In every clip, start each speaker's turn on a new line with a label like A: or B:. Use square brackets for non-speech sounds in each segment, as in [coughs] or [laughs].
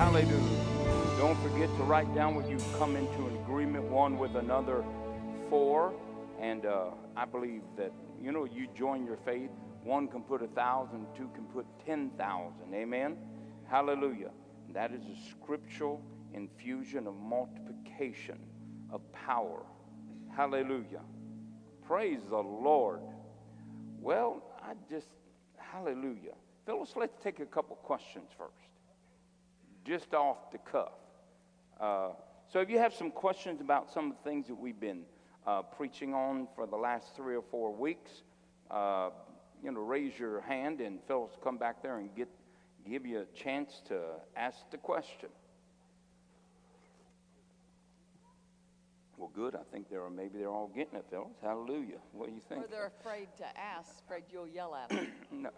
A: Hallelujah. Don't forget to write down what you've come into an agreement one with another for. And uh, I believe that, you know, you join your faith. One can put a thousand, two can put ten thousand. Amen. Hallelujah. That is a scriptural infusion of multiplication of power. Hallelujah. Praise the Lord. Well, I just, hallelujah. Phyllis, let's take a couple questions first, just off the cuff. Uh, so, if you have some questions about some of the things that we've been uh, preaching on for the last three or four weeks, uh, you know, raise your hand and Phyllis come back there and get, give you a chance to ask the question. Well, good. I think they're maybe they're all getting it, Phyllis. Hallelujah. What do you think?
B: Or they're afraid to ask, afraid you'll yell at them. [coughs]
A: no,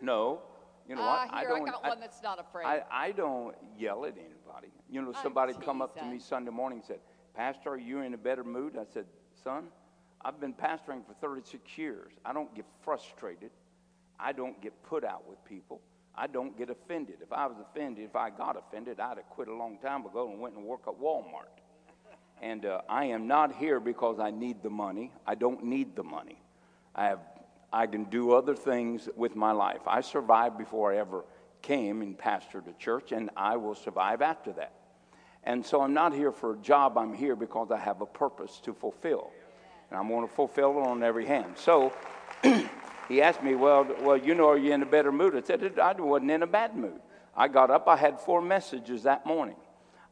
A: no. You know what?
B: Here,
A: I don't.
B: I got one that's not afraid.
A: I, I don't yell at anybody. You know,
B: I'm
A: somebody come up to me. Sunday morning and said, "Pastor, are you in a better mood?" I said, "Son, I've been pastoring for 36 years. I don't get frustrated. I don't get put out with people. I don't get offended. If I was offended, if I got offended, I'd have quit a long time ago and went and worked at Walmart." And uh, I am not here because I need the money. I don't need the money. I have, I can do other things with my life. I survived before I ever came and pastored a church, and I will survive after that. And so I'm not here for a job. I'm here because I have a purpose to fulfill, and I'm going to fulfill it on every hand. So [clears throat] he asked me, "Well, well, you know, are you in a better mood?" I said, "I wasn't in a bad mood. I got up. I had four messages that morning.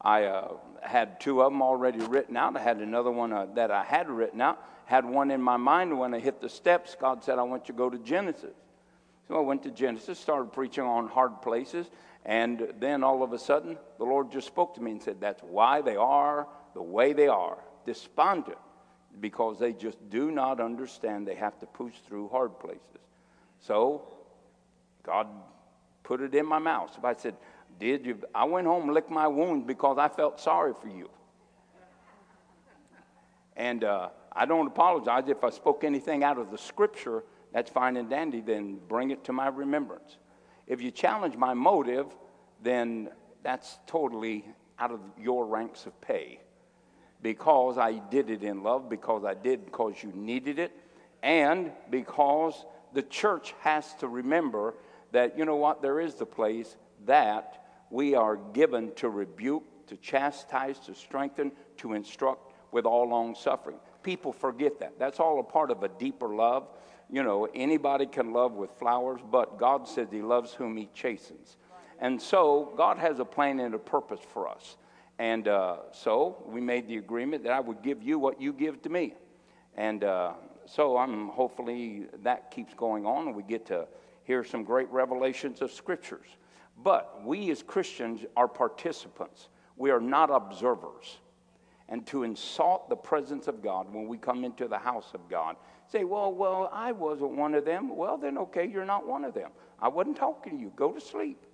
A: I uh, had two of them already written out. I had another one uh, that I had written out. Had one in my mind. When I hit the steps, God said, I want you to go to Genesis. So I went to Genesis, started preaching on hard places, and then all of a sudden, the Lord just spoke to me and said, That's why they are the way they are, despondent, because they just do not understand they have to push through hard places. So God put it in my mouth. So I said, did you? I went home and licked my wounds because I felt sorry for you. And uh, I don't apologize if I spoke anything out of the scripture. That's fine and dandy. Then bring it to my remembrance. If you challenge my motive, then that's totally out of your ranks of pay. Because I did it in love, because I did because you needed it, and because the church has to remember that, you know what, there is the place that we are given to rebuke, to chastise, to strengthen, to instruct with all long suffering. People forget that. That's all a part of a deeper love. You know, anybody can love with flowers, but God says He loves whom He chastens. And so, God has a plan and a purpose for us. And uh, so, we made the agreement that I would give you what you give to me. And uh, so, I'm hopefully that keeps going on, and we get to hear some great revelations of scriptures. But we as Christians are participants, we are not observers. And to insult the presence of God when we come into the house of God, say, well, well, I wasn't one of them. Well, then, okay, you're not one of them. I wasn't talking to you. Go to sleep.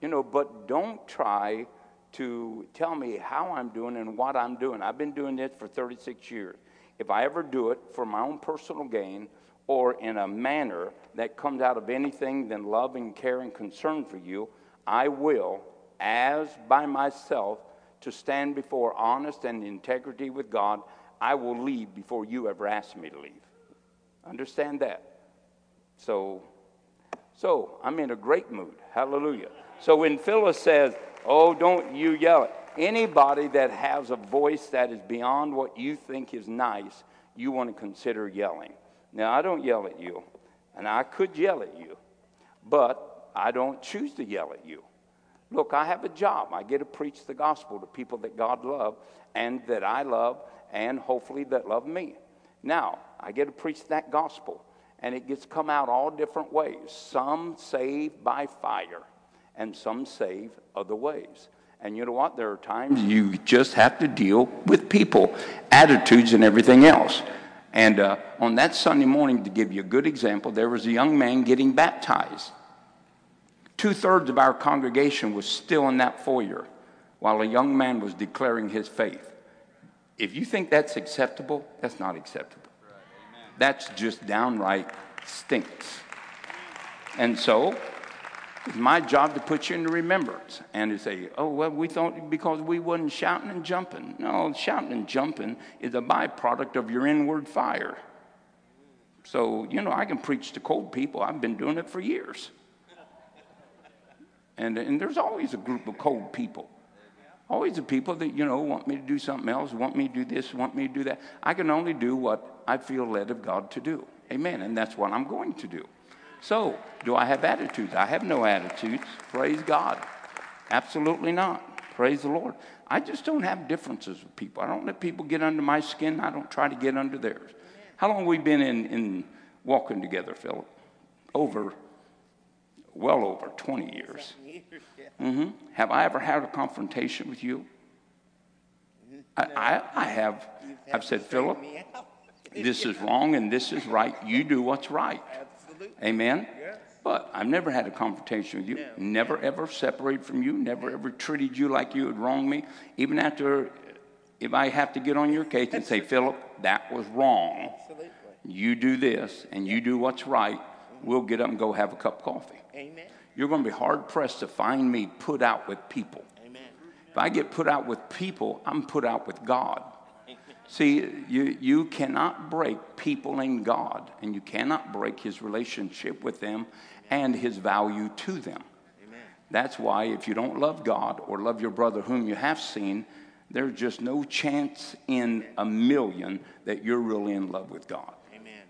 A: You know, but don't try to tell me how I'm doing and what I'm doing. I've been doing this for 36 years. If I ever do it for my own personal gain or in a manner that comes out of anything than love and care and concern for you, I will, as by myself, to stand before honest and integrity with God, I will leave before you ever ask me to leave. Understand that? So, so I'm in a great mood. Hallelujah. So when Phyllis says, "Oh, don't you yell it," anybody that has a voice that is beyond what you think is nice, you want to consider yelling. Now, I don't yell at you, and I could yell at you, but I don't choose to yell at you. Look, I have a job. I get to preach the gospel to people that God loves and that I love, and hopefully that love me. Now, I get to preach that gospel, and it gets come out all different ways. Some saved by fire, and some save other ways. And you know what? There are times you just have to deal with people, attitudes, and everything else. And uh, on that Sunday morning, to give you a good example, there was a young man getting baptized. Two thirds of our congregation was still in that foyer while a young man was declaring his faith. If you think that's acceptable, that's not acceptable. That's just downright stinks. And so, It's my job to put you in remembrance and to say, oh, well, we thought because we wasn't shouting and jumping. No, shouting and jumping is a byproduct of your inward fire. So, you know, I can preach to cold people. I've been doing it for years. And, and there's always a group of cold people. Always the people that, you know, want me to do something else, want me to do this, want me to do that. I can only do what I feel led of God to do. Amen. And that's what I'm going to do. So, do I have attitudes? I have no attitudes. Praise God. Absolutely not. Praise the Lord. I just don't have differences with people. I don't let people get under my skin. I don't try to get under theirs. How long have we been in, in walking together, Philip? Over, well over 20 years. [laughs] Mm-hmm. Have I ever had a confrontation with you? I, I, I have. I've said, Philip, this is wrong and this is right. You do what's right. Amen? Yes. But I've never had a confrontation with you. No. Never ever separated from you. Never ever treated you like you had wronged me. Even after, if I have to get on your case and say, [laughs] Philip, that was wrong. Absolutely. You do this and you do what's right. We'll get up and go have a cup of coffee. Amen. You're going to be hard pressed to find me put out with people. Amen. If I get put out with people, I'm put out with God. See, you, you cannot break people in God, and you cannot break his relationship with them and his value to them. Amen. That's why if you don't love God or love your brother whom you have seen, there's just no chance in a million that you're really in love with God. Amen.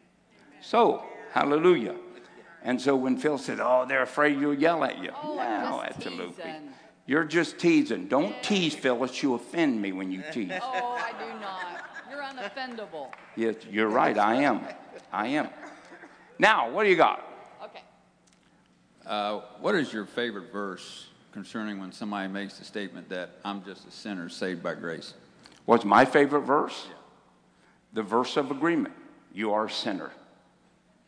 A: So, hallelujah. And so when Phil said, Oh, they're afraid you'll yell at you.
B: Oh, no, absolutely. Teasing.
A: You're just teasing. Don't yeah. tease Phyllis. You offend me when you [laughs] tease.
B: Oh, I do not. You're unoffendable.
A: Yes, you're right. I am. I am. Now, what do you got?
B: Okay.
C: Uh, what is your favorite verse concerning when somebody makes the statement that I'm just a sinner saved by grace?
A: What's my favorite verse? Yeah. The verse of agreement. You are a sinner.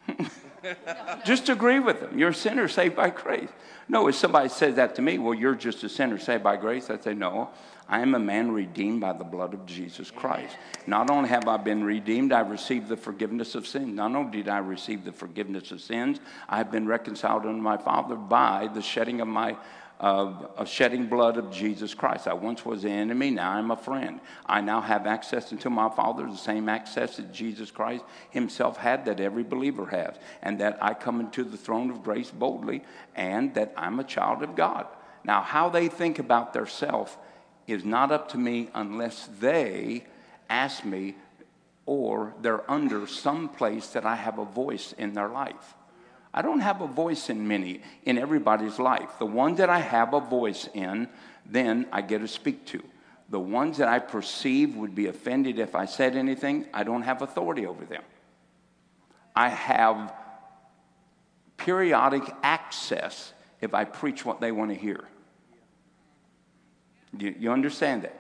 A: [laughs] just agree with them. You're a sinner saved by grace. No, if somebody says that to me, well, you're just a sinner saved by grace, I say, no, I am a man redeemed by the blood of Jesus Christ. Not only have I been redeemed, I've received the forgiveness of sins. Not only did I receive the forgiveness of sins, I have been reconciled unto my Father by the shedding of my of, of, shedding blood of Jesus Christ. I once was an enemy, now I'm a friend. I now have access into my Father, the same access that Jesus Christ himself had that every believer has, and that I come into the throne of grace boldly, and that I'm a child of God. Now, how they think about their self is not up to me unless they ask me or they're under some place that I have a voice in their life. I don't have a voice in many, in everybody's life. The ones that I have a voice in, then I get to speak to. The ones that I perceive would be offended if I said anything, I don't have authority over them. I have periodic access if I preach what they want to hear. You, you understand that?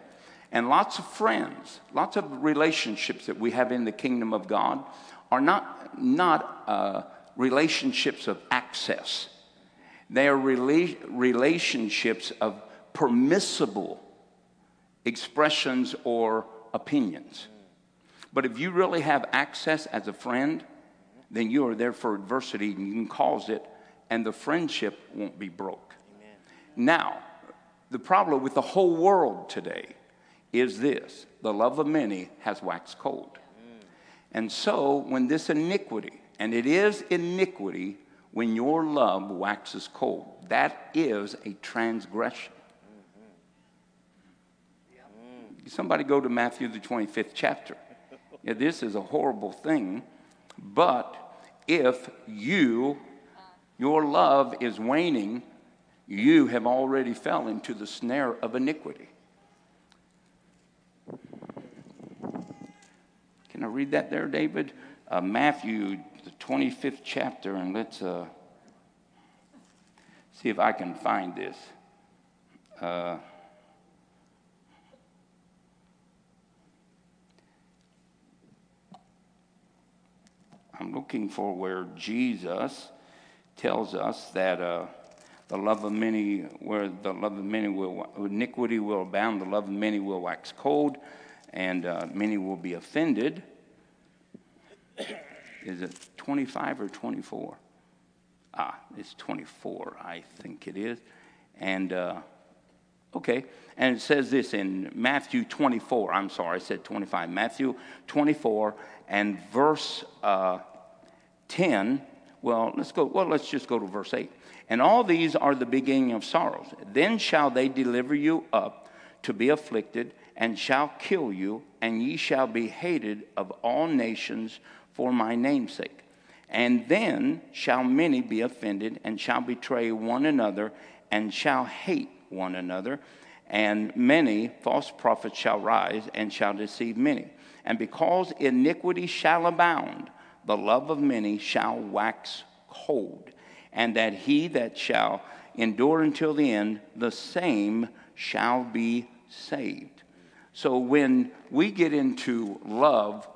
A: And lots of friends, lots of relationships that we have in the kingdom of God are not, not uh, relationships of access. They are rela- relationships of permissible expressions or opinions. But if you really have access as a friend, then you are there for adversity and you can cause it, and the friendship won't be broke. Amen. Now, the problem with the whole world today is this the love of many has waxed cold. Mm. And so, when this iniquity, and it is iniquity when your love waxes cold. That is a transgression. Mm-hmm. Somebody go to Matthew, the 25th chapter. Yeah, this is a horrible thing, but if you, your love is waning, you have already fell into the snare of iniquity. Can I read that there, David? Uh, Matthew the 25th chapter, and let's uh, see if I can find this. Uh, I'm looking for where Jesus tells us that uh, the love of many, where the love of many will, iniquity will abound, the love of many will wax cold, and uh, many will be offended. Is it 25 or 24? Ah, it's 24, I think it is. And, uh, okay. And it says this in Matthew 24. I'm sorry, I said 25. Matthew 24 and verse uh, 10. Well, let's go. Well, let's just go to verse 8. And all these are the beginning of sorrows. Then shall they deliver you up to be afflicted, and shall kill you, and ye shall be hated of all nations for my name's sake. And then shall many be offended, and shall betray one another, and shall hate one another. And many false prophets shall rise, and shall deceive many. And because iniquity shall abound, the love of many shall wax cold. And that he that shall endure until the end, the same shall be saved. So when we get into love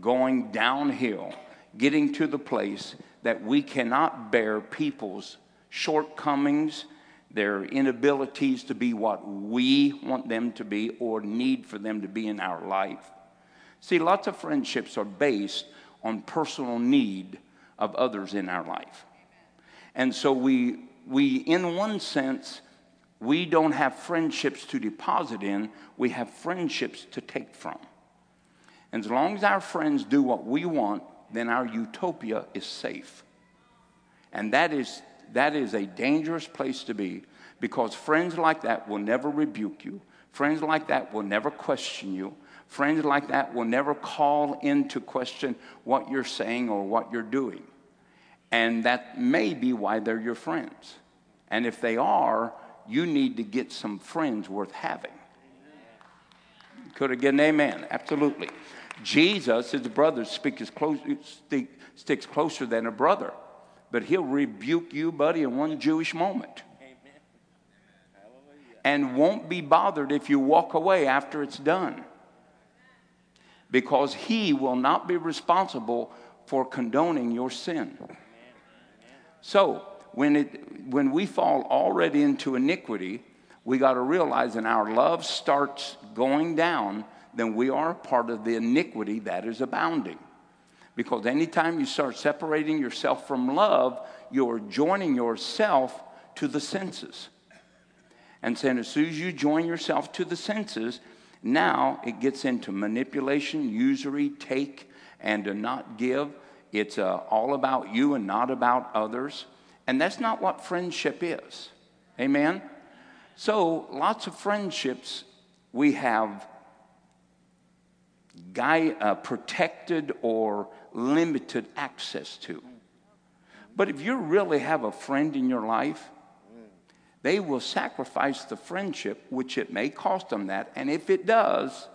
A: going downhill, getting to the place that we cannot bear people's shortcomings, their inabilities to be what we want them to be or need for them to be in our life. See, lots of friendships are based on personal need of others in our life. And so we, we in one sense, we don't have friendships to deposit in, we have friendships to take from. And as long as our friends do what we want, then our utopia is safe. And that is, that is a dangerous place to be because friends like that will never rebuke you. Friends like that will never question you. Friends like that will never call into question what you're saying or what you're doing. And that may be why they're your friends. And if they are, you need to get some friends worth having. Could I get an amen? Absolutely. Jesus, his brother, speaks close, sticks closer than a brother, but he'll rebuke you, buddy, in one Jewish moment. And won't be bothered if you walk away after it's done. Because he will not be responsible for condoning your sin. So, when, it, when we fall already into iniquity, we got to realize that our love starts going down then we are part of the iniquity that is abounding. Because anytime you start separating yourself from love, you're joining yourself to the senses. And so, as soon as you join yourself to the senses, now it gets into manipulation, usury, take, and to not give. It's uh, all about you and not about others. And that's not what friendship is. Amen? So, lots of friendships we have guy, uh, protected or limited access to. But if you really have a friend in your life, they will sacrifice the friendship, which it may cost them that. And if it does,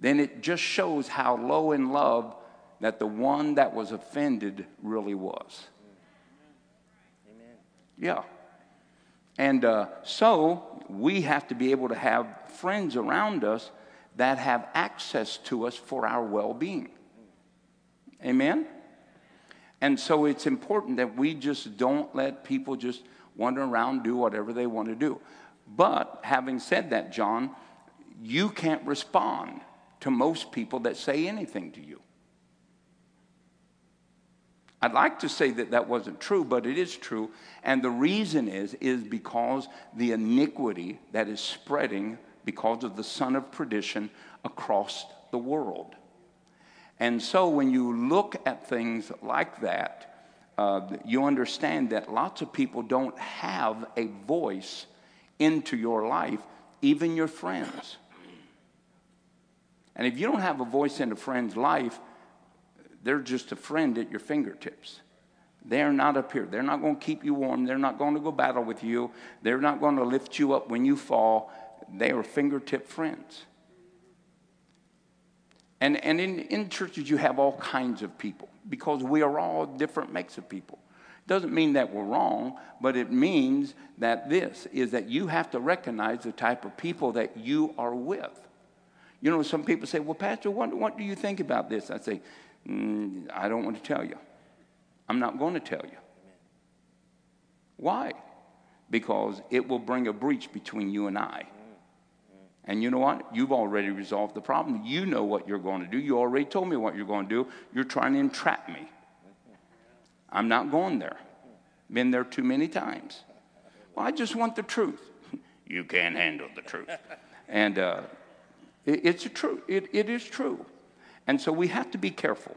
A: then it just shows how low in love that the one that was offended really was. Amen. Yeah. And uh, so we have to be able to have friends around us that have access to us for our well being. Amen? And so it's important that we just don't let people just wander around, do whatever they want to do. But having said that, John, you can't respond to most people that say anything to you. I'd like to say that that wasn't true, but it is true. And the reason is, is because the iniquity that is spreading because of the son of perdition across the world. And so when you look at things like that, uh, you understand that lots of people don't have a voice into your life, even your friends. And if you don't have a voice in a friend's life, they're just a friend at your fingertips. They're not up here. They're not going to keep you warm. They're not going to go battle with you. They're not going to lift you up when you fall they are fingertip friends. And, and in, in churches, you have all kinds of people because we are all different makes of people. Doesn't mean that we're wrong, but it means that this is that you have to recognize the type of people that you are with. You know, some people say, Well, Pastor, what, what do you think about this? I say, mm, I don't want to tell you. I'm not going to tell you. Why? Because it will bring a breach between you and I. And you know what? You've already resolved the problem. You know what you're going to do. You already told me what you're going to do. You're trying to entrap me. I'm not going there. Been there too many times. Well, I just want the truth. [laughs] you can't handle the truth. And uh, it, it's a true. It, it is true. And so we have to be careful.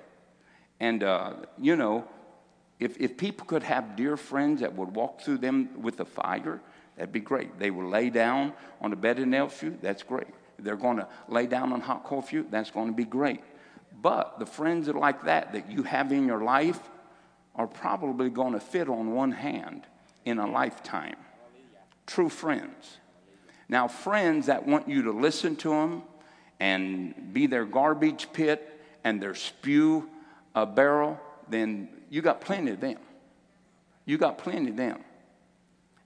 A: And, uh, you know, if, if people could have dear friends that would walk through them with a fire, that'd be great. They would lay down on a bed of nails for you, that's great. They're going to lay down on hot coal you, that's going to be great. But the friends that like that that you have in your life are probably going to fit on one hand in a lifetime. True friends. Now, friends that want you to listen to them and be their garbage pit and their spew a barrel, then you got plenty of them. You got plenty of them.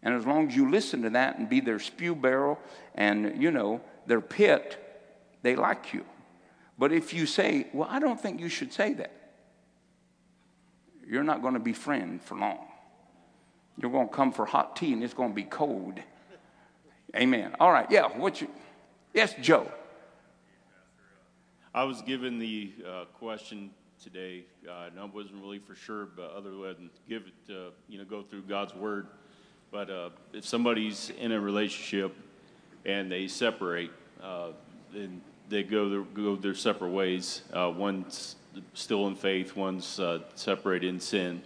A: And as long as you listen to that and be their spew barrel and, you know, their pit, they like you. But if you say, well, I don't think you should say that, you're not going to be friend for long. You're going to come for hot tea and it's going to be cold. Amen. All right. Yeah. What you? Yes, Joe.
D: I was given the uh, question today, uh, and I wasn't really for sure, but other than give it, uh, you know, go through God's word. But uh, if somebody's in a relationship and they separate, uh, then they go their, go their separate ways. Uh, one's still in faith, one's separated in sin,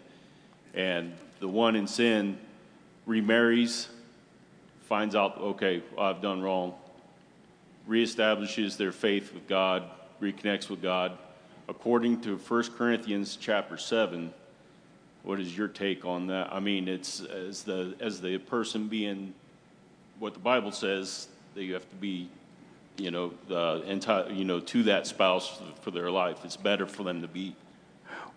D: and the one in sin remarries, finds out, okay, I've done wrong, reestablishes their faith with God, reconnects with God, according to 1 Corinthians chapter 7, what is your take on that? I mean, it's as the as the person being what the Bible says that you have to be, you know, the entire, you know, to that spouse for their life. It's better for them to be.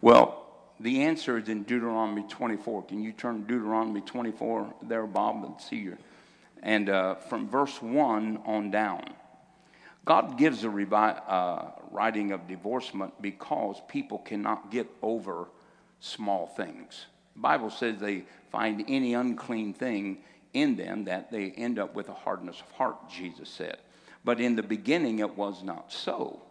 A: Well, the answer is in Deuteronomy 24. Can you turn Deuteronomy 24 there, Bob, and see your, and uh, from verse 1 on down. God gives a revi- uh, writing of divorcement because people cannot get over small things. The Bible says they find any unclean thing in them that they end up with a hardness of heart, Jesus said. But in the beginning, it was not so.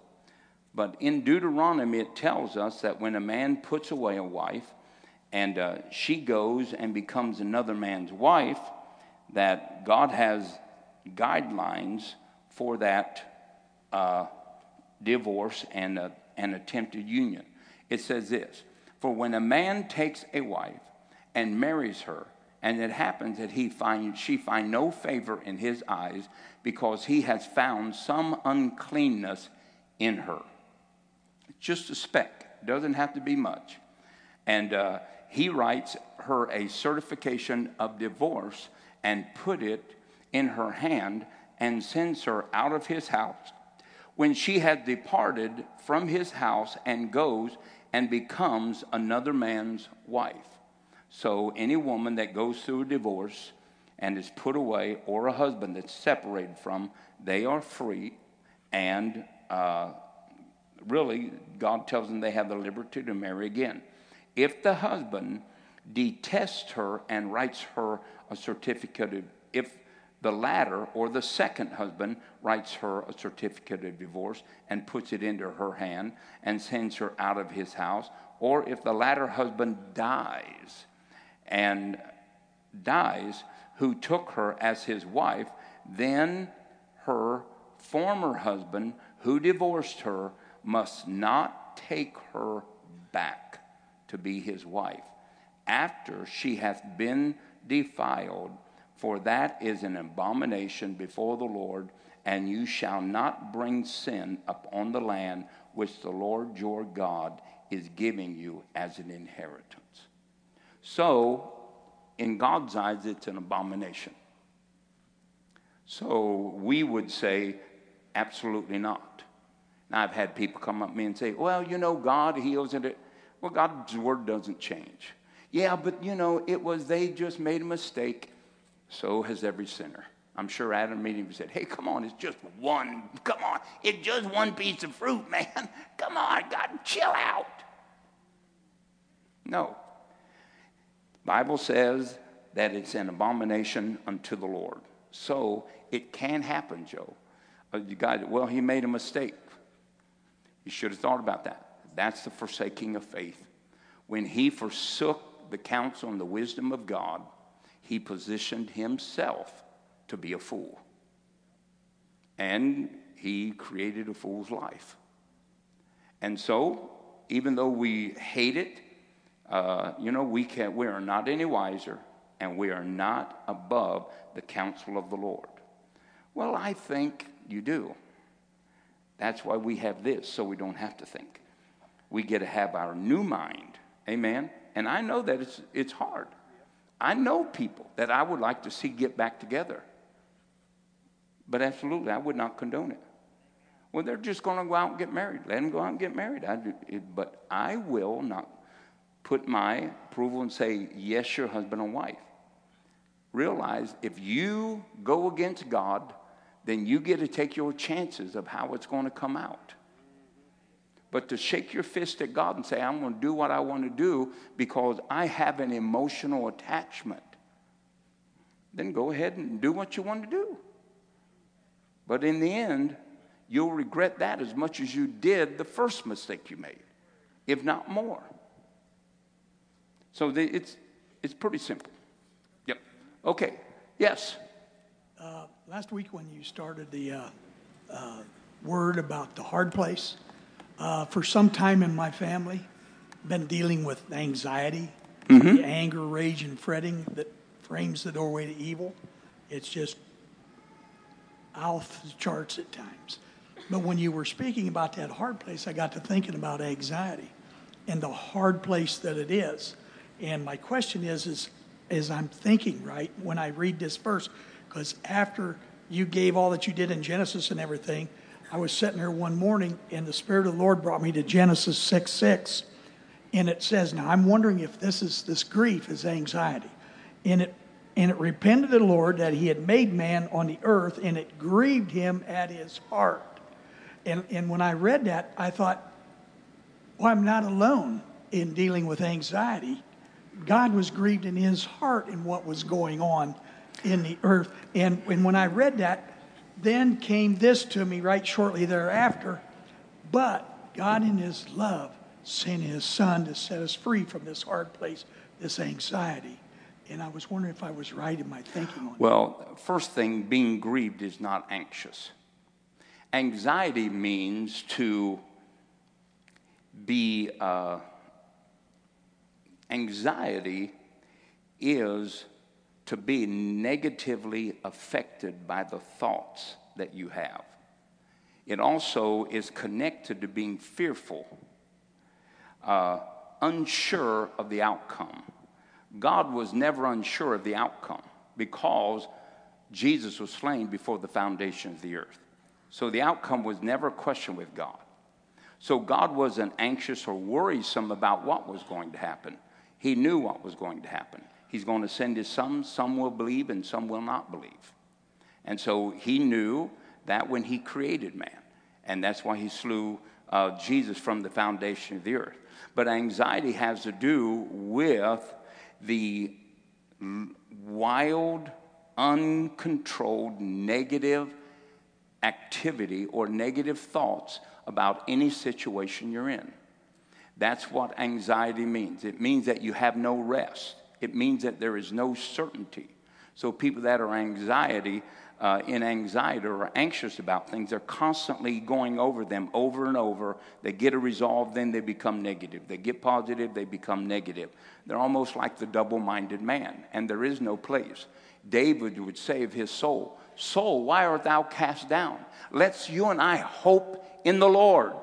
A: But in Deuteronomy, it tells us that when a man puts away a wife and uh, she goes and becomes another man's wife, that God has guidelines for that uh, divorce and a, an attempted union. It says this For when a man takes a wife and marries her, and it happens that he find, she find no favor in his eyes because he has found some uncleanness in her. Just a speck, doesn't have to be much. And uh, he writes her a certification of divorce and put it in her hand and sends her out of his house when she had departed from his house and goes and becomes another man's wife. So, any woman that goes through a divorce and is put away, or a husband that's separated from, they are free. And uh, really, God tells them they have the liberty to marry again. If the husband detests her and writes her a certificate of, if the latter or the second husband writes her a certificate of divorce and puts it into her hand and sends her out of his house. Or if the latter husband dies and dies, who took her as his wife, then her former husband who divorced her must not take her back to be his wife after she hath been defiled for that is an abomination before the Lord, and you shall not bring sin upon the land which the Lord your God is giving you as an inheritance. So, in God's eyes, it's an abomination. So, we would say, absolutely not. Now, I've had people come up to me and say, well, you know, God heals it. Well, God's word doesn't change. Yeah, but you know, it was they just made a mistake so has every sinner. I'm sure Adam meeting him said, Hey, come on, it's just one. Come on, it's just one piece of fruit, [laughs] man. Come on, God, chill out. No. Bible says that it's an abomination unto the Lord. So it can happen, Joe. Uh, you got, well, he made a mistake. You should have thought about that. That's the forsaking of faith. When he forsook the counsel and the wisdom of God, he positioned himself to be a fool. And he created a fool's life. And so, even though we hate it, uh, you know, we, can't. we are not any wiser and we are not above the counsel of the Lord. Well, I think you do. That's why we have this, so we don't have to think. We get to have our new mind. Amen. And I know that it's, it's hard. I know people that I would like to see get back together. But absolutely, I would not condone it. Well, they're just going to go out and get married. Let them go out and get married. I do, it, but I will not put my approval and say, yes, your husband and wife. Realize if you go against God, then you get to take your chances of how it's going to come out. But to shake your fist at God and say, I'm going to do what I want to do because I have an emotional attachment, then go ahead and do what you want to do. But in the end, you'll regret that as much as you did the first mistake you made, if not more. So the, it's, it's pretty simple. Yep. Okay. Yes.
E: Uh, last week, when you started the uh, uh, word about the hard place, uh, for some time in my family, been dealing with anxiety, mm-hmm. the anger, rage, and fretting that frames the doorway to evil. It's just off the charts at times. But when you were speaking about that hard place, I got to thinking about anxiety and the hard place that it is. And my question is, is, is I'm thinking right when I read this verse, because after you gave all that you did in Genesis and everything, I was sitting there one morning and the Spirit of the Lord brought me to Genesis 6 6. And it says, Now I'm wondering if this is this grief is anxiety. And it and it repented the Lord that he had made man on the earth, and it grieved him at his heart. And, and when I read that, I thought, well, I'm not alone in dealing with anxiety. God was grieved in his heart in what was going on in the earth. And, and when I read that, then came this to me right shortly thereafter. But God, in his love, sent his son to set us free from this hard place, this anxiety. And I was wondering if I was right in my thinking on
A: Well, first thing, being grieved is not anxious. Anxiety means to be, uh, anxiety is to be negatively affected by the thoughts that you have. It also is connected to being fearful, uh, unsure of the outcome. God was never unsure of the outcome because Jesus was slain before the foundation of the earth. So the outcome was never a question with God. So God wasn't anxious or worrisome about what was going to happen. He knew what was going to happen. He's going to send his son. Some will believe and some will not believe. And so he knew that when he created man. And that's why he slew uh, Jesus from the foundation of the earth. But anxiety has to do with the wild, uncontrolled, negative activity or negative thoughts about any situation you're in. That's what anxiety means. It means that you have no rest. It means that there is no certainty. So people that are anxiety uh, in anxiety or anxious about things, they're constantly going over them over and over. They get a resolve, then they become negative. They get positive, they become negative. They're almost like the double minded man, and there is no place. David would save his soul. Soul, why art thou cast down? Let's you and I hope in the Lord.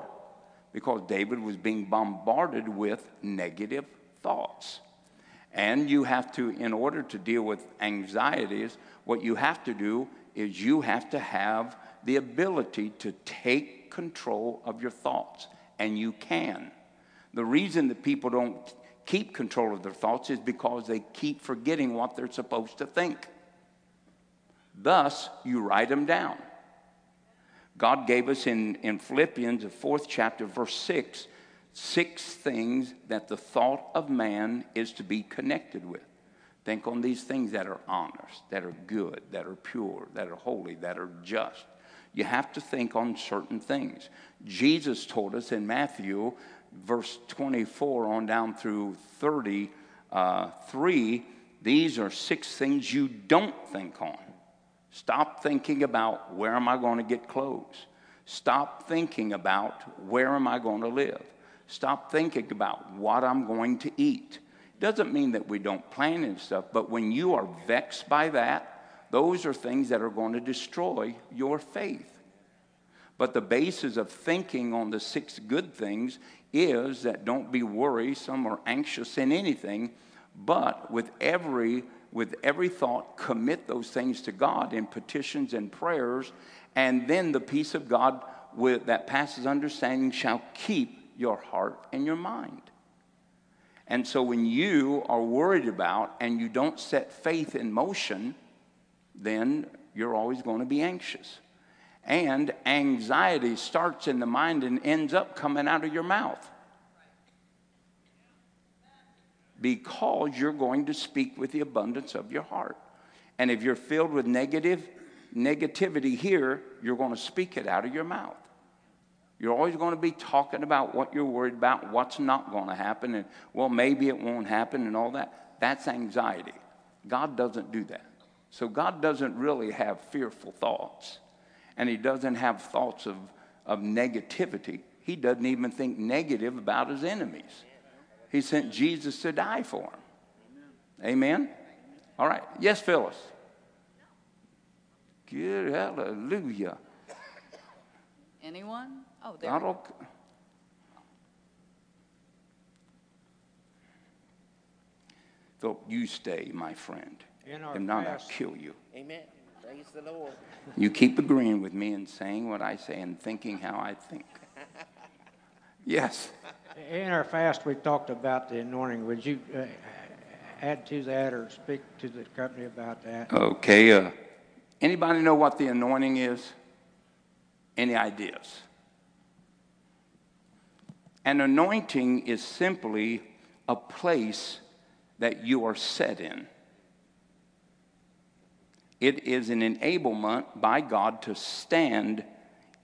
A: Because David was being bombarded with negative thoughts. And you have to, in order to deal with anxieties, what you have to do is you have to have the ability to take control of your thoughts. And you can. The reason that people don't keep control of their thoughts is because they keep forgetting what they're supposed to think. Thus, you write them down. God gave us in, in Philippians, the fourth chapter, verse 6, six things that the thought of man is to be connected with. Think on these things that are honest, that are good, that are pure, that are holy, that are just. You have to think on certain things. Jesus told us in Matthew, verse 24 on down through 33, Uh, these are six things you don't think on. Stop thinking about where am I going to get clothes. Stop thinking about where am I going to live. Stop thinking about what I'm going to eat. Doesn't mean that we don't plan and stuff, but when you are vexed by that, those are things that are going to destroy your faith. But the basis of thinking on the six good things is that don't be worrisome or anxious in anything, but with every with every thought commit those things to God in petitions and prayers, and then the peace of God with, that passes understanding shall keep your heart and your mind. And so when you are worried about and you don't set faith in motion, then you're always going to be anxious. And anxiety starts in the mind and ends up coming out of your mouth. Because you're going to speak with the abundance of your heart. And if you're filled with negative negativity here, you're going to speak it out of your mouth. You're always going to be talking about what you're worried about, what's not going to happen, and well, maybe it won't happen, and all that. That's anxiety. God doesn't do that. So God doesn't really have fearful thoughts, and He doesn't have thoughts of, of negativity. He doesn't even think negative about His enemies. He sent Jesus to die for them. Amen? All right. Yes, Phyllis. Good hallelujah.
B: Anyone? Oh, there.
A: I don't, Philip, you stay, my friend.
F: In our
A: If not, I'll
F: fast-
A: kill you.
G: Amen. Praise the Lord.
A: You keep agreeing with me and saying what I say and thinking how I think. [laughs] Yes.
F: In our fast, we talked about the anointing. Would you uh, add to that or speak to the company about that?
A: Okay. Uh, anybody know what the anointing is? Any ideas? An anointing is simply a place that you are set in. It is an enablement by God to stand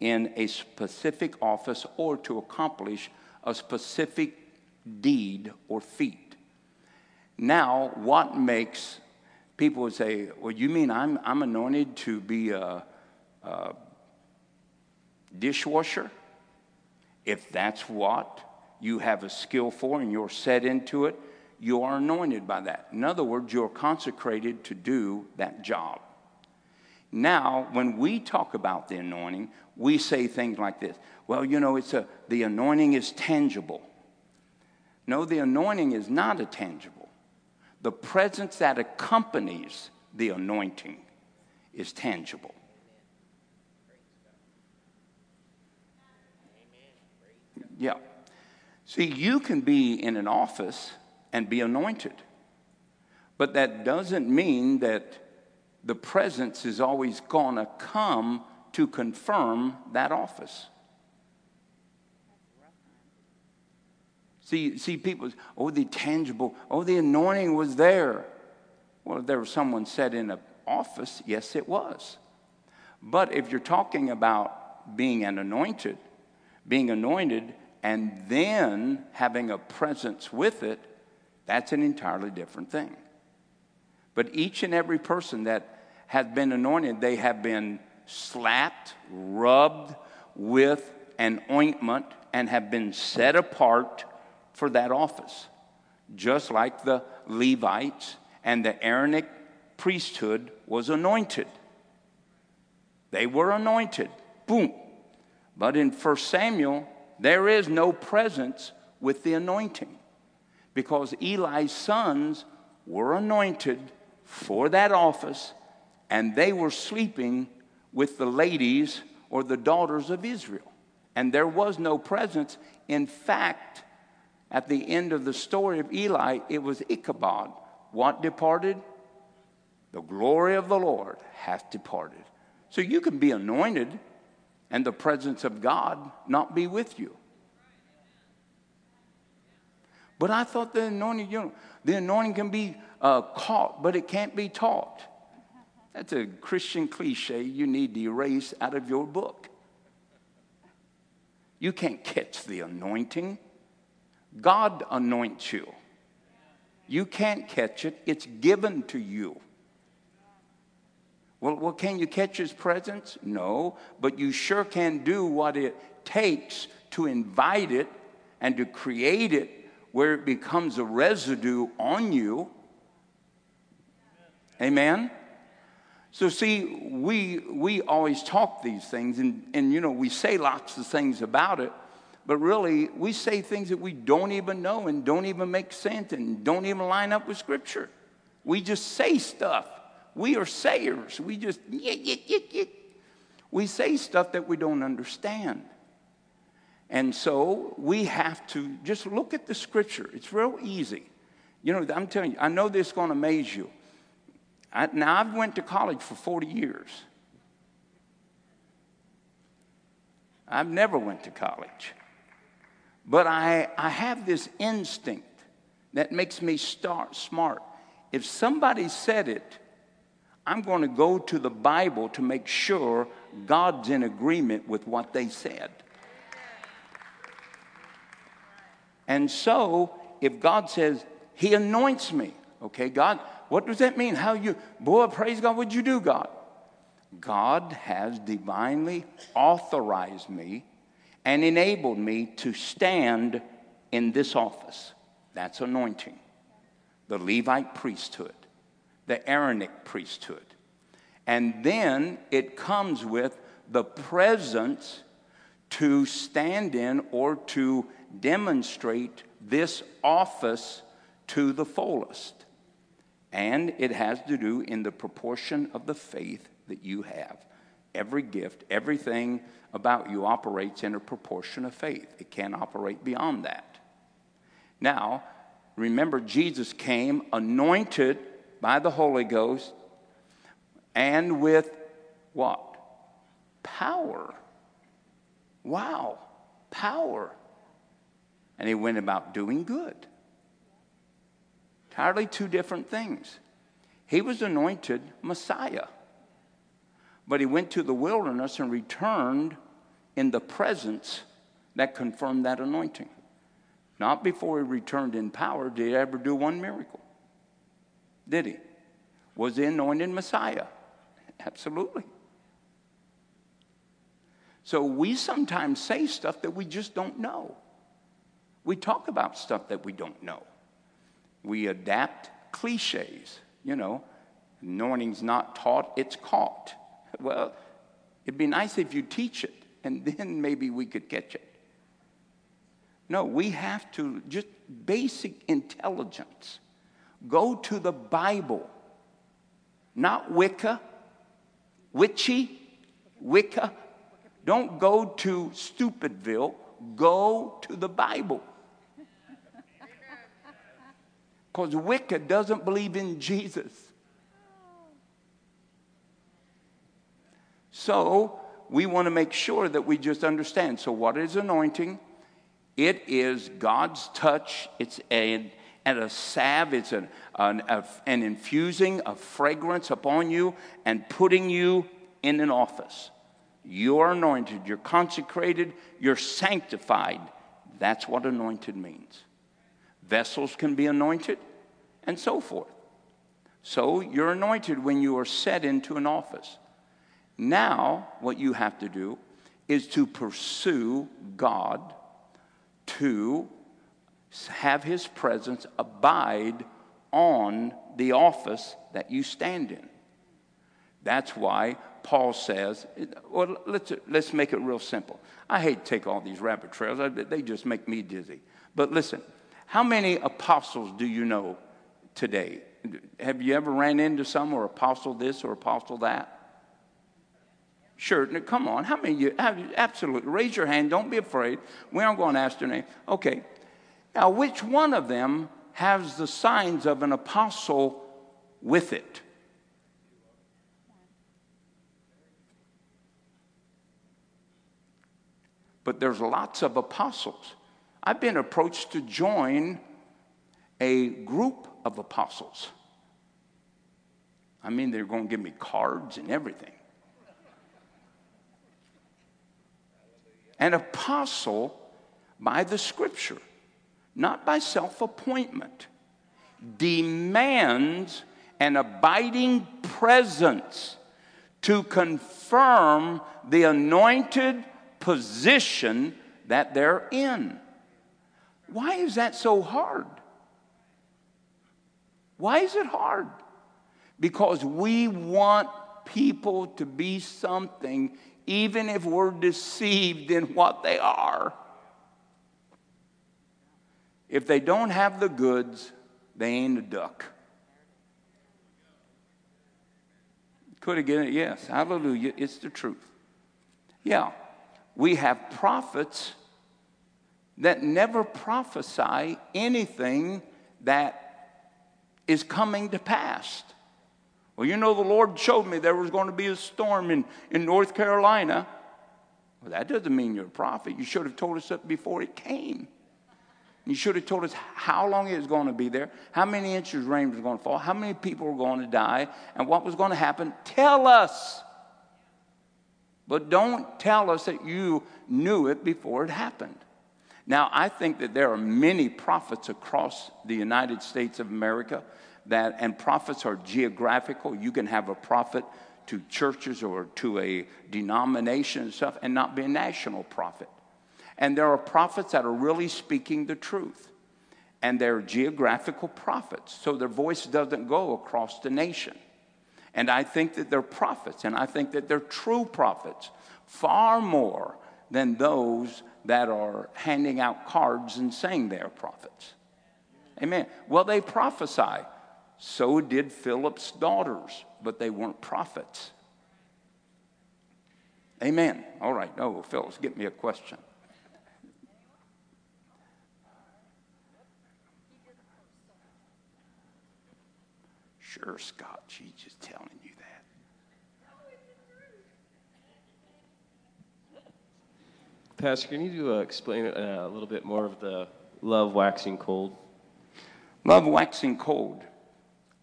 A: in a specific office or to accomplish a specific deed or feat. Now, what makes people say, Well, you mean I'm, I'm anointed to be a, a dishwasher? If that's what you have a skill for and you're set into it, you are anointed by that. In other words, you're consecrated to do that job. Now, when we talk about the anointing, we say things like this. Well, you know, it's a the anointing is tangible. No, the anointing is not a tangible. The presence that accompanies the anointing is tangible. Yeah. See, you can be in an office and be anointed, but that doesn't mean that the presence is always going to come to confirm that office. See, see, people, oh, the tangible, oh, the anointing was there. Well, if there was someone set in an office, yes, it was. But if you're talking about being an anointed, being anointed, and then having a presence with it, that's an entirely different thing. But each and every person that has been anointed, they have been slapped, rubbed with an ointment, and have been set apart for that office. Just like the Levites and the Aaronic priesthood was anointed. They were anointed. Boom. But in 1 Samuel, there is no presence with the anointing because Eli's sons were anointed for that office and they were sleeping with the ladies or the daughters of Israel. And there was no presence. In fact, at the end of the story of Eli, it was Ichabod. What departed? The glory of the Lord hath departed. So you can be anointed and the presence of God not be with you. But I thought the anointing, you know, the anointing can be uh, caught, but it can't be taught. That's a Christian cliche you need to erase out of your book. You can't catch the anointing. God anoints you. You can't catch it, it's given to you. Well, well, can you catch his presence? No, but you sure can do what it takes to invite it and to create it where it becomes a residue on you. Amen? So, see, we, we always talk these things, and, and, you know, we say lots of things about it, but really, we say things that we don't even know and don't even make sense and don't even line up with Scripture. We just say stuff. We are sayers. We just, we say stuff that we don't understand. And so we have to just look at the scripture. It's real easy. You know, I'm telling you, I know this is going to amaze you. I, now, I've went to college for 40 years. I've never went to college. But I, I have this instinct that makes me start smart. If somebody said it, I'm going to go to the Bible to make sure God's in agreement with what they said. And so, if God says, He anoints me, okay, God, what does that mean? How you, boy, praise God, what'd you do, God? God has divinely authorized me and enabled me to stand in this office. That's anointing. The Levite priesthood the Aaronic priesthood. And then it comes with the presence to stand in or to demonstrate this office to the fullest. And it has to do in the proportion of the faith that you have. Every gift, everything about you operates in a proportion of faith. It can't operate beyond that. Now, remember, Jesus came anointed by the Holy Ghost and with what? Power. Wow, power. And he went about doing good. Entirely two different things. He was anointed Messiah, but he went to the wilderness and returned in the presence that confirmed that anointing. Not before he returned in power did he ever do one miracle. Did he? Was the anointed Messiah? Absolutely. So we sometimes say stuff that we just don't know. We talk about stuff that we don't know. We adapt cliches. You know, anointing's not taught, it's caught. Well, it'd be nice if you teach it, and [laughs] then maybe we could catch it. No, we have to just basic intelligence. Go to the Bible, not Wicca, witchy, Wicca. Don't go to Stupidville, go to the Bible. Because Wicca doesn't believe in Jesus. So we want to make sure that we just understand. So, what is anointing? It is God's touch. It's a and a salve, it's an, an, a, an infusing of fragrance upon you and putting you in an office. You are anointed, you're consecrated, you're sanctified. That's what anointed means. Vessels can be anointed and so forth. So you're anointed when you are set into an office. Now, what you have to do is to pursue God to have his presence abide on the office that you stand in. That's why Paul says, well, let's, let's make it real simple. I hate to take all these rabbit trails, they just make me dizzy. But listen, how many apostles do you know today? Have you ever ran into some or apostle this or apostle that? Sure, come on. How many you? Absolutely. Raise your hand. Don't be afraid. We aren't going to ask your name. Okay. Now, which one of them has the signs of an apostle with it? But there's lots of apostles. I've been approached to join a group of apostles. I mean, they're going to give me cards and everything. An apostle by the scripture not by self appointment. demands an abiding presence to confirm the anointed position that they're in. Why is that so hard? Why is it hard? Because we want people to be something, even if we're deceived in what they are. If they don't have the goods, they ain't a duck. Could have given it, yes, hallelujah, it's the truth. Yeah, we have prophets that never prophesy anything that is coming to pass. Well, you know, the Lord showed me there was going to be a storm in, in North Carolina. Well, that doesn't mean you're a prophet. You should have told us that before it came. You should have told us how long it was going to be there, how many inches rain was going to fall, how many people were going to die, and what was going to happen. Tell us. But don't tell us that you knew it before it happened. Now, I think that there are many prophets across the United States of America that, and prophets are geographical. You can have a prophet to churches or to a denomination and stuff and not be a national prophet. And there are prophets that are really speaking the truth. And they're geographical prophets, so their voice doesn't go across the nation. And I think that they're prophets, and I think that they're true prophets, far more than those that are handing out cards and saying they're prophets. Amen. Well, they prophesy. So did Philip's daughters, but they weren't prophets. Amen. All right. Oh, Phyllis, get me a question. Sure, Scott. She's just telling you that.
H: Pastor, can you uh, explain uh, a little bit more of the love waxing cold?
A: Love waxing cold.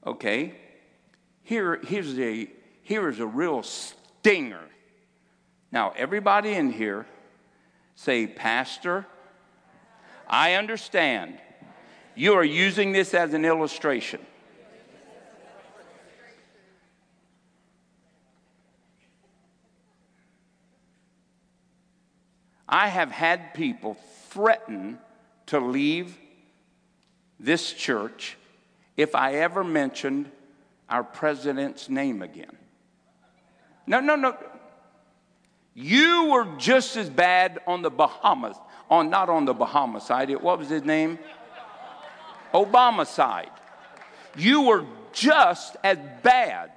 A: Okay. Here, here's a here is a real stinger. Now, everybody in here say, Pastor, I understand. You are using this as an illustration. I have had people threaten to leave this church if I ever mentioned our president's name again. No, no, no. You were just as bad on the Bahamas, on not on the Bahama side. What was his name? Obama side. You were just as bad,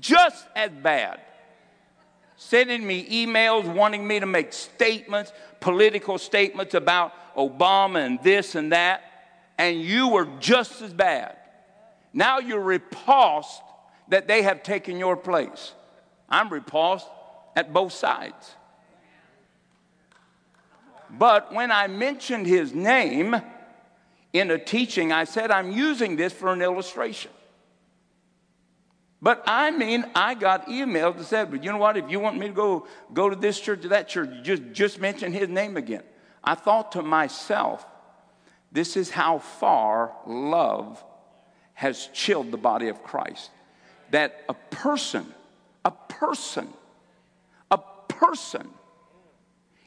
A: just as bad sending me emails wanting me to make statements, political statements about Obama and this and that, and you were just as bad. Now you're repulsed that they have taken your place. I'm repulsed at both sides. But when I mentioned his name in a teaching, I said, I'm using this for an illustration. But I mean, I got emails that said, but you know what? If you want me to go, go to this church or that church, just, just mention his name again. I thought to myself, this is how far love has chilled the body of Christ. That a person, a person, a person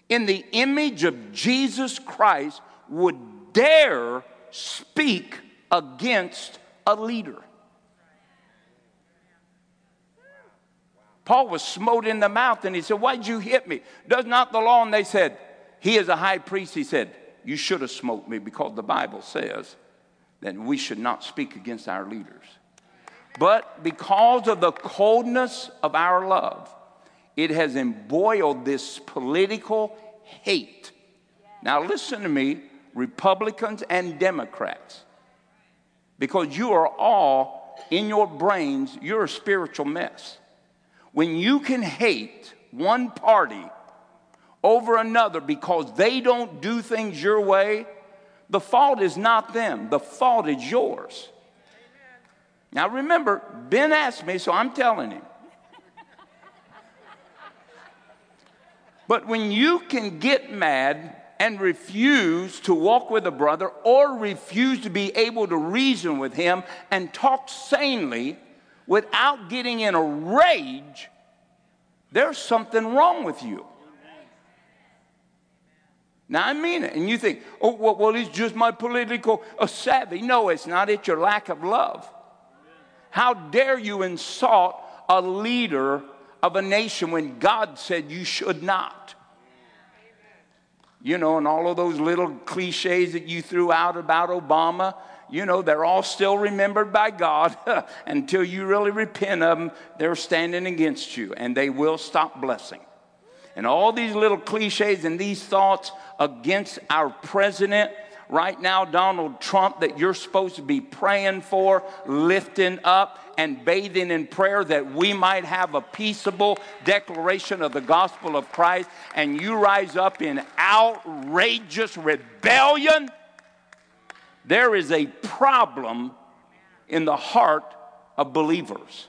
A: in the image of Jesus Christ would dare speak against a leader. Paul was smote in the mouth and he said, Why'd you hit me? Does not the law? And they said, He is a high priest. He said, You should have smote me because the Bible says that we should not speak against our leaders. But because of the coldness of our love, it has emboiled this political hate. Now, listen to me, Republicans and Democrats, because you are all in your brains, you're a spiritual mess when you can hate one party over another because they don't do things your way, the fault is not them, the fault is yours. Now remember, Ben asked me, so I'm telling him. [laughs] But when you can get mad and refuse to walk with a brother or refuse to be able to reason with him and talk sanely without getting in a rage, there's something wrong with you. Now, I mean it. And you think, oh, well, well it's just my political savvy. No, it's not. It's your lack of love. How dare you insult a leader of a nation when God said you should not? You know, and all of those little cliches that you threw out about Obama, you know, they're all still remembered by God [laughs] until you really repent of them. They're standing against you and they will stop blessing. And all these little cliches and these thoughts against our president right now, Donald Trump, that you're supposed to be praying for, lifting up, and bathing in prayer that we might have a peaceable declaration of the gospel of Christ, and you rise up in outrageous rebellion, there is a problem in the heart of believers.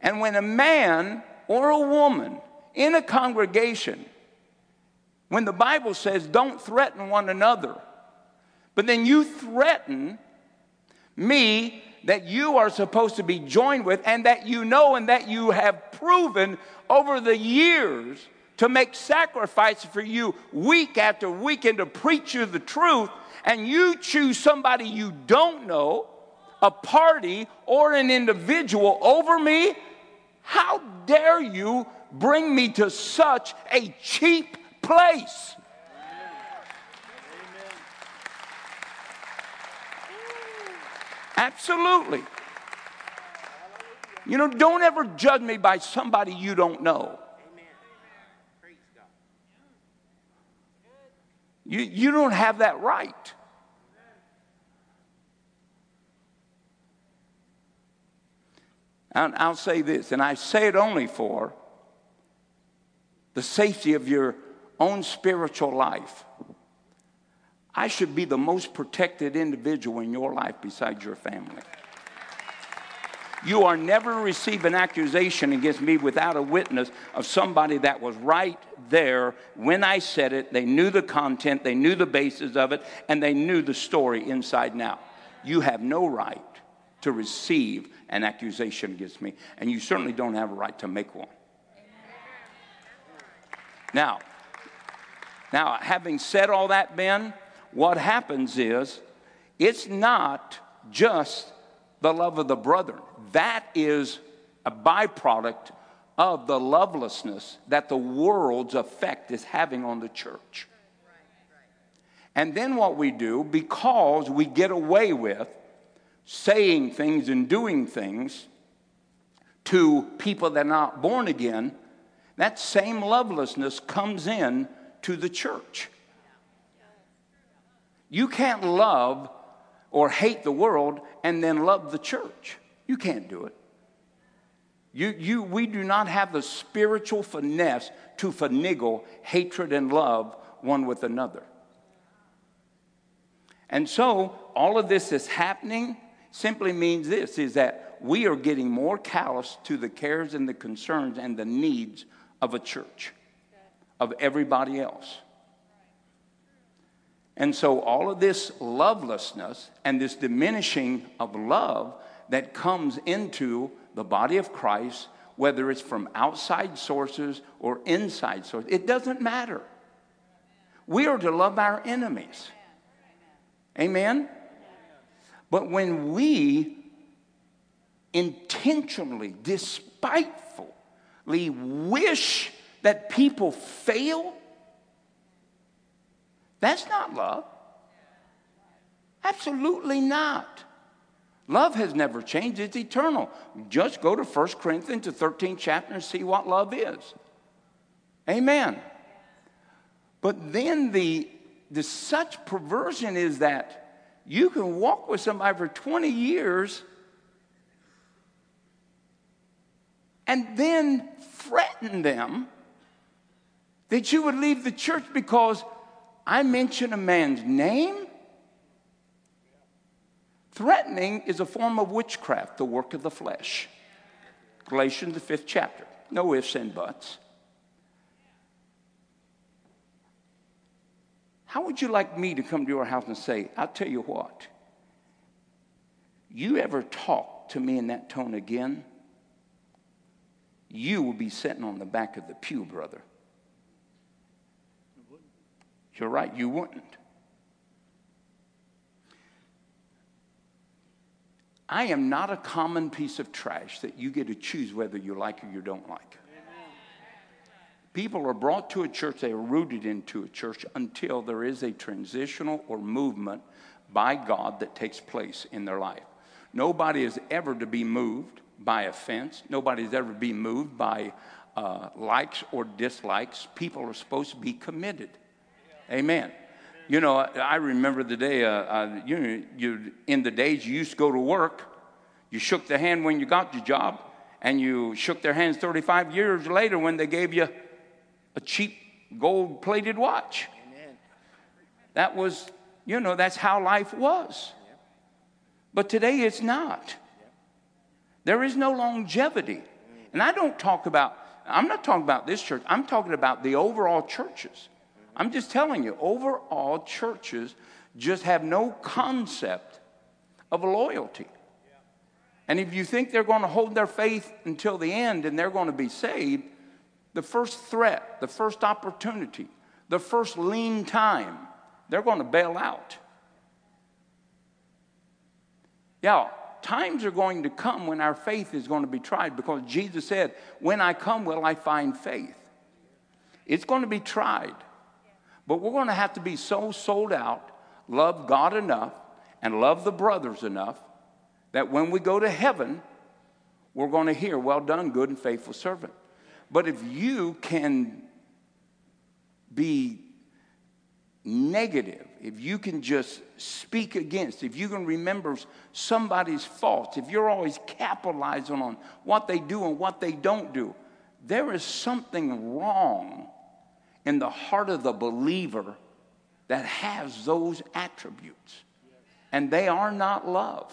A: And when a man or a woman in a congregation, when the Bible says don't threaten one another, but then you threaten me that you are supposed to be joined with and that you know and that you have proven over the years to make sacrifices for you week after week and to preach you the truth, and you choose somebody you don't know, a party or an individual over me, how dare you bring me to such a cheap place? Absolutely. You know, don't ever judge me by somebody you don't know. You, you don't have that right. And I'll say this, and I say it only for the safety of your own spiritual life. I should be the most protected individual in your life besides your family. You are never receive an accusation against me without a witness of somebody that was right there when I said it. They knew the content, they knew the basis of it, and they knew the story inside and out. You have no right to receive an accusation against me, and you certainly don't have a right to make one. Now, now, having said all that, Ben, what happens is it's not just the love of the brethren. That is a byproduct of the lovelessness that the world's effect is having on the church. And then what we do, because we get away with saying things and doing things to people that are not born again, that same lovelessness comes in to the church. You can't love or hate the world and then love the church. You can't do it. You, you, we do not have the spiritual finesse to finagle hatred and love one with another. And so all of this is happening simply means this is that we are getting more callous to the cares and the concerns and the needs of a church, of everybody else. And so, all of this lovelessness and this diminishing of love that comes into the body of Christ, whether it's from outside sources or inside sources, it doesn't matter. We are to love our enemies. Amen? But when we intentionally, despitefully wish that people fail, that's not love. Absolutely not. Love has never changed, it's eternal. Just go to 1 Corinthians, the 13th chapter, and see what love is. Amen. But then the, the such perversion is that you can walk with somebody for 20 years and then threaten them that you would leave the church because I mention a man's name. Threatening is a form of witchcraft, the work of the flesh. Galatians, the fifth chapter. No ifs and buts. How would you like me to come to your house and say, I'll tell you what, you ever talk to me in that tone again, you will be sitting on the back of the pew, brother. You're right, you wouldn't. I am not a common piece of trash that you get to choose whether you like or you don't like. People are brought to a church, they are rooted into a church until there is a transitional or movement by God that takes place in their life. Nobody is ever to be moved by offense. Nobody is ever to be moved by uh, likes or dislikes. People are supposed to be committed. Amen. You know, I remember the day, uh, uh, you you, in the days you used to go to work, you shook the hand when you got your job, and you shook their hands 35 years later when they gave you a cheap gold plated watch. Amen. That was, you know, that's how life was. But today it's not. There is no longevity. And I don't talk about, I'm not talking about this church, I'm talking about the overall churches. I'm just telling you, overall churches just have no concept of loyalty. And if you think they're going to hold their faith until the end and they're going to be saved, the first threat, the first opportunity, the first lean time, they're going to bail out. Yeah, times are going to come when our faith is going to be tried because Jesus said, When I come, will I find faith? It's going to be tried. But we're going to have to be so sold out, love God enough, and love the brothers enough that when we go to heaven, we're going to hear, Well done, good and faithful servant. But if you can be negative, if you can just speak against, if you can remember somebody's faults, if you're always capitalizing on what they do and what they don't do, there is something wrong in the heart of the believer that has those attributes. And they are not love.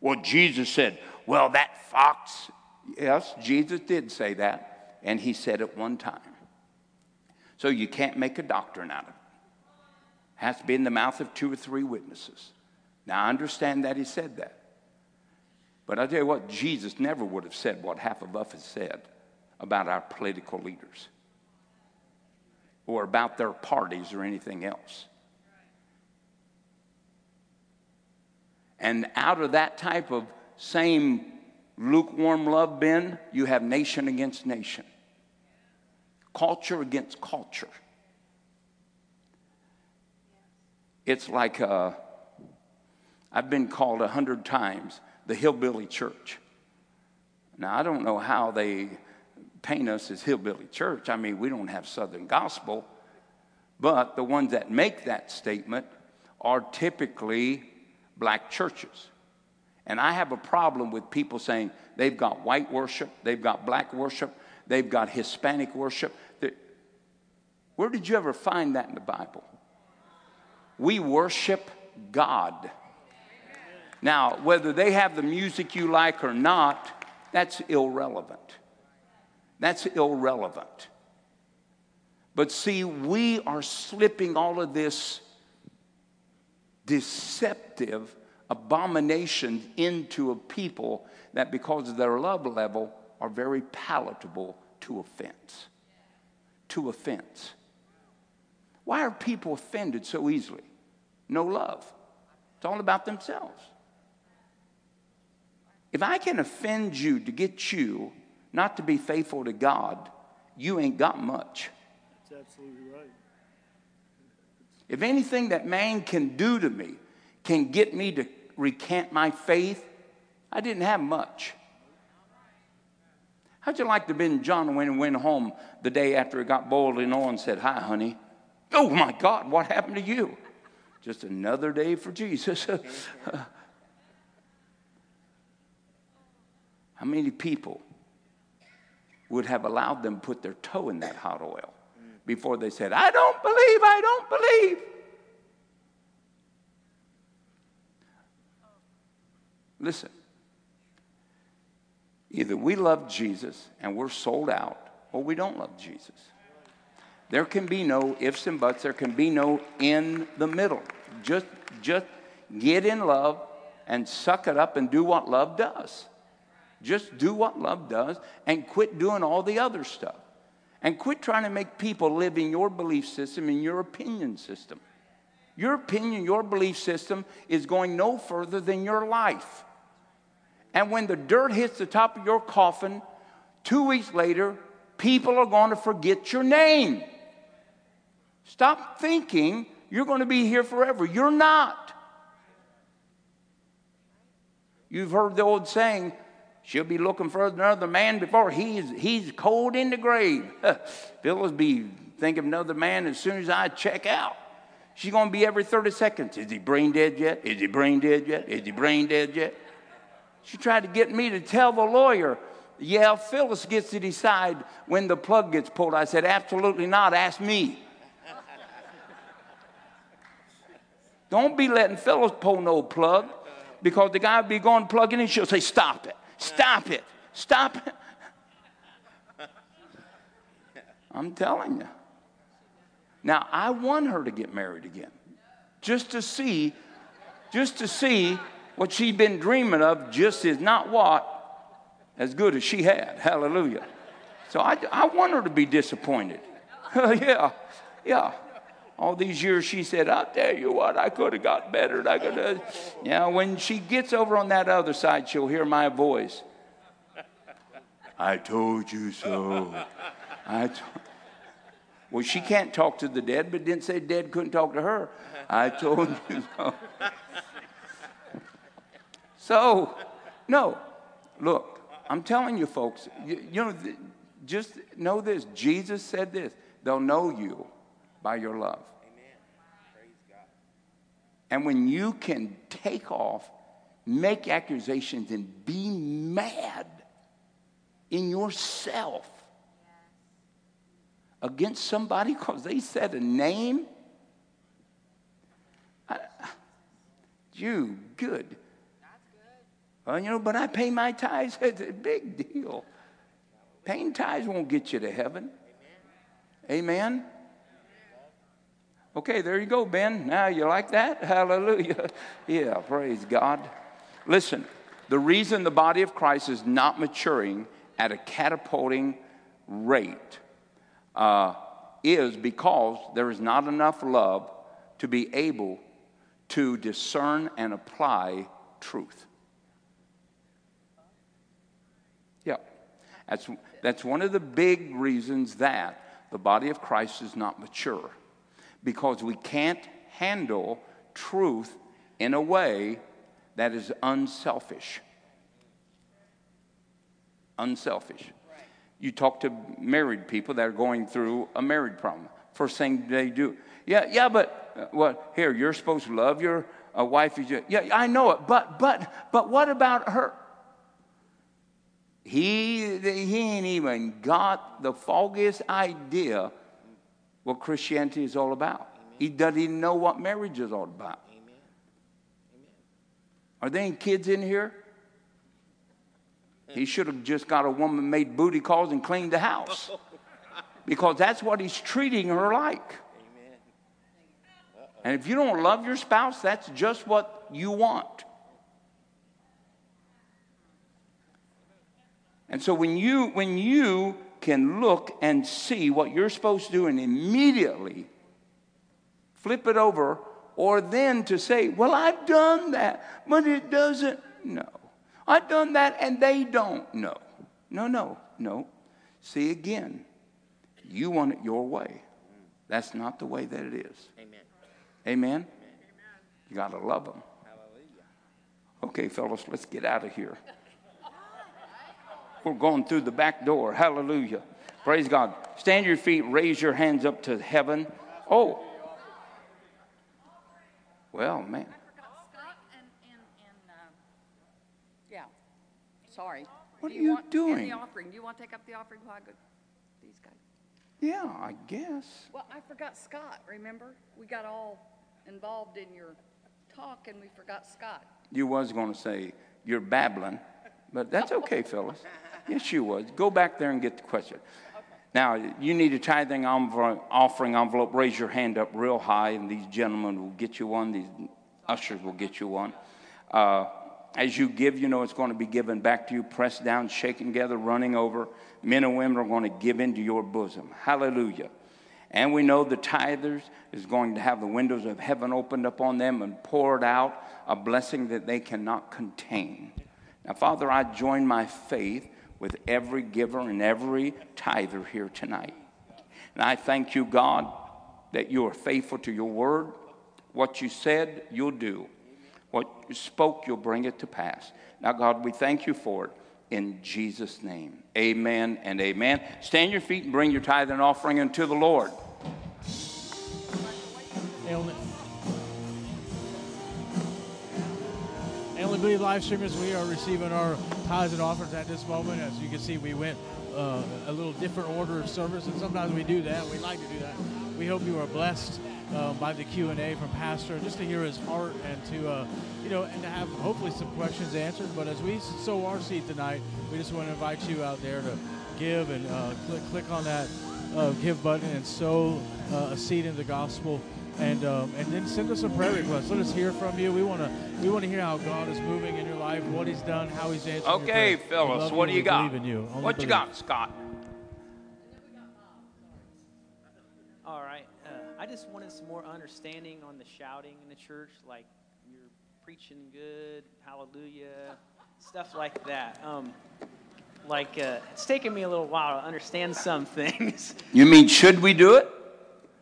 A: Well, Jesus said, Well, that fox Yes, Jesus did say that, and he said it one time. So you can't make a doctrine out of it. Has to be in the mouth of two or three witnesses. Now I understand that he said that. But I tell you what, Jesus never would have said what half of us have said about our political leaders or about their parties or anything else. And out of that type of same lukewarm love Ben, you have nation against nation, culture against culture. It's like uh, I've been called a hundred times the hillbilly church. Now, I don't know how they paint us as hillbilly church. I mean, we don't have Southern gospel, but the ones that make that statement are typically black churches. And I have a problem with people saying they've got white worship, they've got black worship, they've got Hispanic worship. Where did you ever find that in the Bible? We worship God. Now, whether they have the music you like or not, that's irrelevant. That's irrelevant. But see, we are slipping all of this deceptive abomination into a people that, because of their love level, are very palatable to offense. To offense. Why are people offended so easily? No love. It's all about themselves. If I can offend you to get you not to be faithful to God, you ain't got much.
I: That's absolutely right.
A: If anything that man can do to me can get me to recant my faith, I didn't have much. How'd you like to have been John when he went home the day after he got boiled in oil and said, Hi, honey? Oh my God, what happened to you? Just another day for Jesus. [laughs] How many people would have allowed them put their toe in that hot oil before they said, I don't believe, I don't believe? Listen, Either we love Jesus and we're sold out, or we don't love Jesus. There can be no ifs and buts. There can be no in the middle. Just, just get in love and suck it up and do what love does. Just do what love does and quit doing all the other stuff. And quit trying to make people live in your belief system, in your opinion system. Your opinion, your belief system is going no further than your life. And when the dirt hits the top of your coffin, two weeks later, people are going to forget your name. Stop thinking you're going to be here forever. You're not. You've heard the old saying, she'll be looking for another man before he's, he's cold in the grave. Phyllis be thinking of another man as soon as I check out. She's going to be every 30 seconds. Is he brain dead yet? Is he brain dead yet? Is he brain dead yet? She tried to get me to tell the lawyer, yeah, Phyllis gets to decide when the plug gets pulled. I said, absolutely not. Ask me. Don't be letting Phyllis pull no plug because the guy will be going plugging in. She'll say, stop it. Stop it. Stop it. [laughs] I'm telling you. Now, I want her to get married again just to see, just to see what she'd been dreaming of just is not what as good as she had. Hallelujah. So I, I want her to be disappointed. [laughs] yeah, yeah. All these years she said, I'll tell you what, I could have got better. I could have. Yeah, when she gets over on that other side, she'll hear my voice. I told you so. I t- well, she can't talk to the dead, but didn't say dead couldn't talk to her. I told you so. So, no, look, I'm telling you, folks, you, you know, just know this. Jesus said this they'll know you by your love. And when you can take off, make accusations, and be mad in yourself against somebody [laughs] because they said a name, I, you good. Well, you know, but I pay my tithes. [laughs] It's a big deal. Paying tithes won't get you to heaven. Amen. Okay, there you go, Ben. Now you like that? [laughs] Hallelujah. Yeah, praise God. Listen, the reason the body of Christ is not maturing at a catapulting rate uh, is because there is not enough love to be able to discern and apply truth. Yeah, that's, that's one of the big reasons that the body of Christ is not mature because we can't handle truth in a way that is unselfish. Unselfish. You talk to married people that are going through a married problem. First thing they do, yeah, yeah, but uh, what? Here, you're supposed to love your uh, wife. Yeah, I know it, but but but what about her? He, he ain't even got the foggiest idea what Christianity is all about. Amen. He doesn't even know what marriage is all about. Amen. Amen. Are there any kids in here? He should have just got a woman made booty calls and cleaned the house. Because that's what he's treating her like. And if you don't love your spouse, that's just what you want. And so when you when you can look and see what you're supposed to do and immediately flip it over or then to say, "Well, I've done that, but it doesn't." No. I've done that and they don't. No. No, no. No. See again. You want it your way. That's not the way that it is. Amen. Amen. You got to love them. Hallelujah. Okay, fellas, let's get out of here. We're going through the back door. Hallelujah. Praise God. Stand your feet, raise your hands up to heaven. Oh. Well, man.
B: Uh, yeah. Sorry.
A: What Do are you, you
B: want,
A: doing?
B: the offering. Do you want to take up the offering while I go? These guys.
A: Yeah, I guess.
B: Well, I forgot Scott. Remember, we got all involved in your talk, and we forgot Scott.
A: You was going to say you're babbling, but that's okay, Phyllis. [laughs] Yes, you would. Go back there and get the question. Now, you need a tithing envelope, offering envelope. Raise your hand up real high, and these gentlemen will get you one. These ushers will get you one. Uh, as you give, you know it's going to be given back to you, pressed down, shaken together, running over. Men and women are going to give into your bosom. Hallelujah. And we know the tithers is going to have the windows of heaven opened up on them and poured out a blessing that they cannot contain. Now, Father, I join my faith with every giver and every tither here tonight. And I thank you, God, that you are faithful to your word. What you said, you'll do. What you spoke, you'll bring it to pass. Now, God, we thank you for it in Jesus' name. Amen and amen. Stand your feet and bring your tithe and offering unto the Lord.
I: Believe live streamers, we are receiving our tithes and offerings at this moment. As you can see, we went uh, a little different order of service, and sometimes we do that. We like to do that. We hope you are blessed uh, by the Q and A from Pastor, just to hear his heart and to uh, you know, and to have hopefully some questions answered. But as we sow our seed tonight, we just want to invite you out there to give and uh, click click on that uh, give button and sow uh, a seed in the gospel and um, and then send us a prayer request. Let us hear from you. We want to we want to hear how God is moving in your life, what He's done, how He's answered.
A: Okay, Phyllis, what do you got?
I: You.
A: What you got, Scott?
J: All right. Uh, I just wanted some more understanding on the shouting in the church, like you're preaching good, hallelujah, stuff like that. Um, like uh, it's taken me a little while to understand some [laughs] things.
A: You mean should we do it?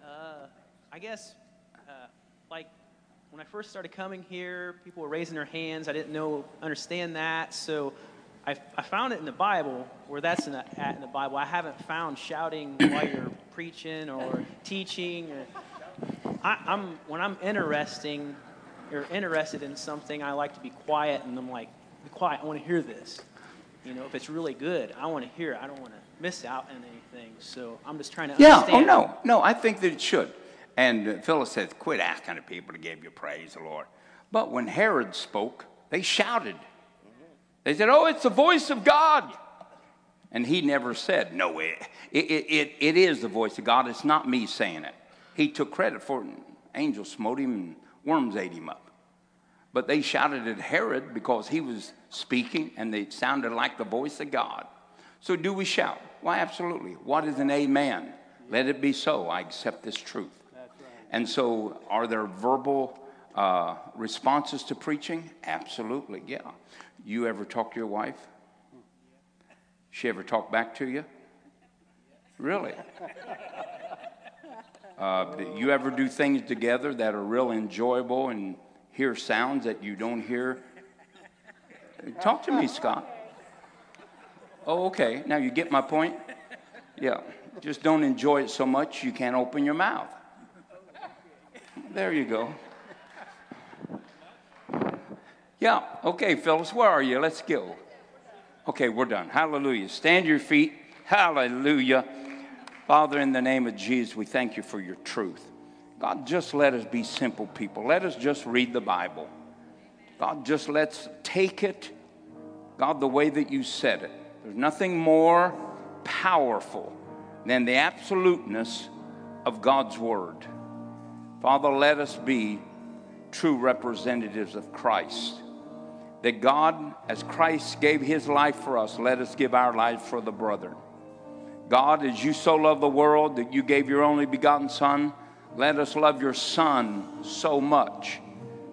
J: Uh, I guess, like when I first started coming here, people were raising their hands. I didn't know understand that, so I, I found it in the Bible where that's in the, at in the Bible. I haven't found shouting [coughs] while you're preaching or teaching. Or I, I'm when I'm interesting or interested in something, I like to be quiet, and I'm like, be quiet. I want to hear this. You know, if it's really good, I want to hear. It. I don't want to miss out on anything. So I'm just trying to
A: Yeah, oh,
J: understand.
A: oh no, no, I think that it should. And Phyllis says, quit asking the people to give you praise, the Lord. But when Herod spoke, they shouted. They said, oh, it's the voice of God. And he never said, no, it, it, it, it is the voice of God. It's not me saying it. He took credit for it. Angels smote him and worms ate him up. But they shouted at Herod because he was speaking and it sounded like the voice of God. So do we shout? Why, absolutely. What is an amen? Let it be so. I accept this truth. And so, are there verbal uh, responses to preaching? Absolutely, yeah. You ever talk to your wife? She ever talk back to you? Really? Uh, you ever do things together that are real enjoyable and hear sounds that you don't hear? Talk to me, Scott. Oh, okay. Now you get my point? Yeah. Just don't enjoy it so much you can't open your mouth. There you go. Yeah. Okay, Phyllis, where are you? Let's go. Okay, we're done. Hallelujah. Stand your feet. Hallelujah. Father, in the name of Jesus, we thank you for your truth. God, just let us be simple people. Let us just read the Bible. God, just let's take it, God, the way that you said it. There's nothing more powerful than the absoluteness of God's Word. Father, let us be true representatives of Christ. That God, as Christ gave his life for us, let us give our life for the brethren. God, as you so love the world that you gave your only begotten Son, let us love your Son so much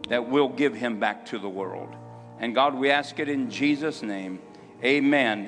A: that we'll give him back to the world. And God, we ask it in Jesus' name. Amen.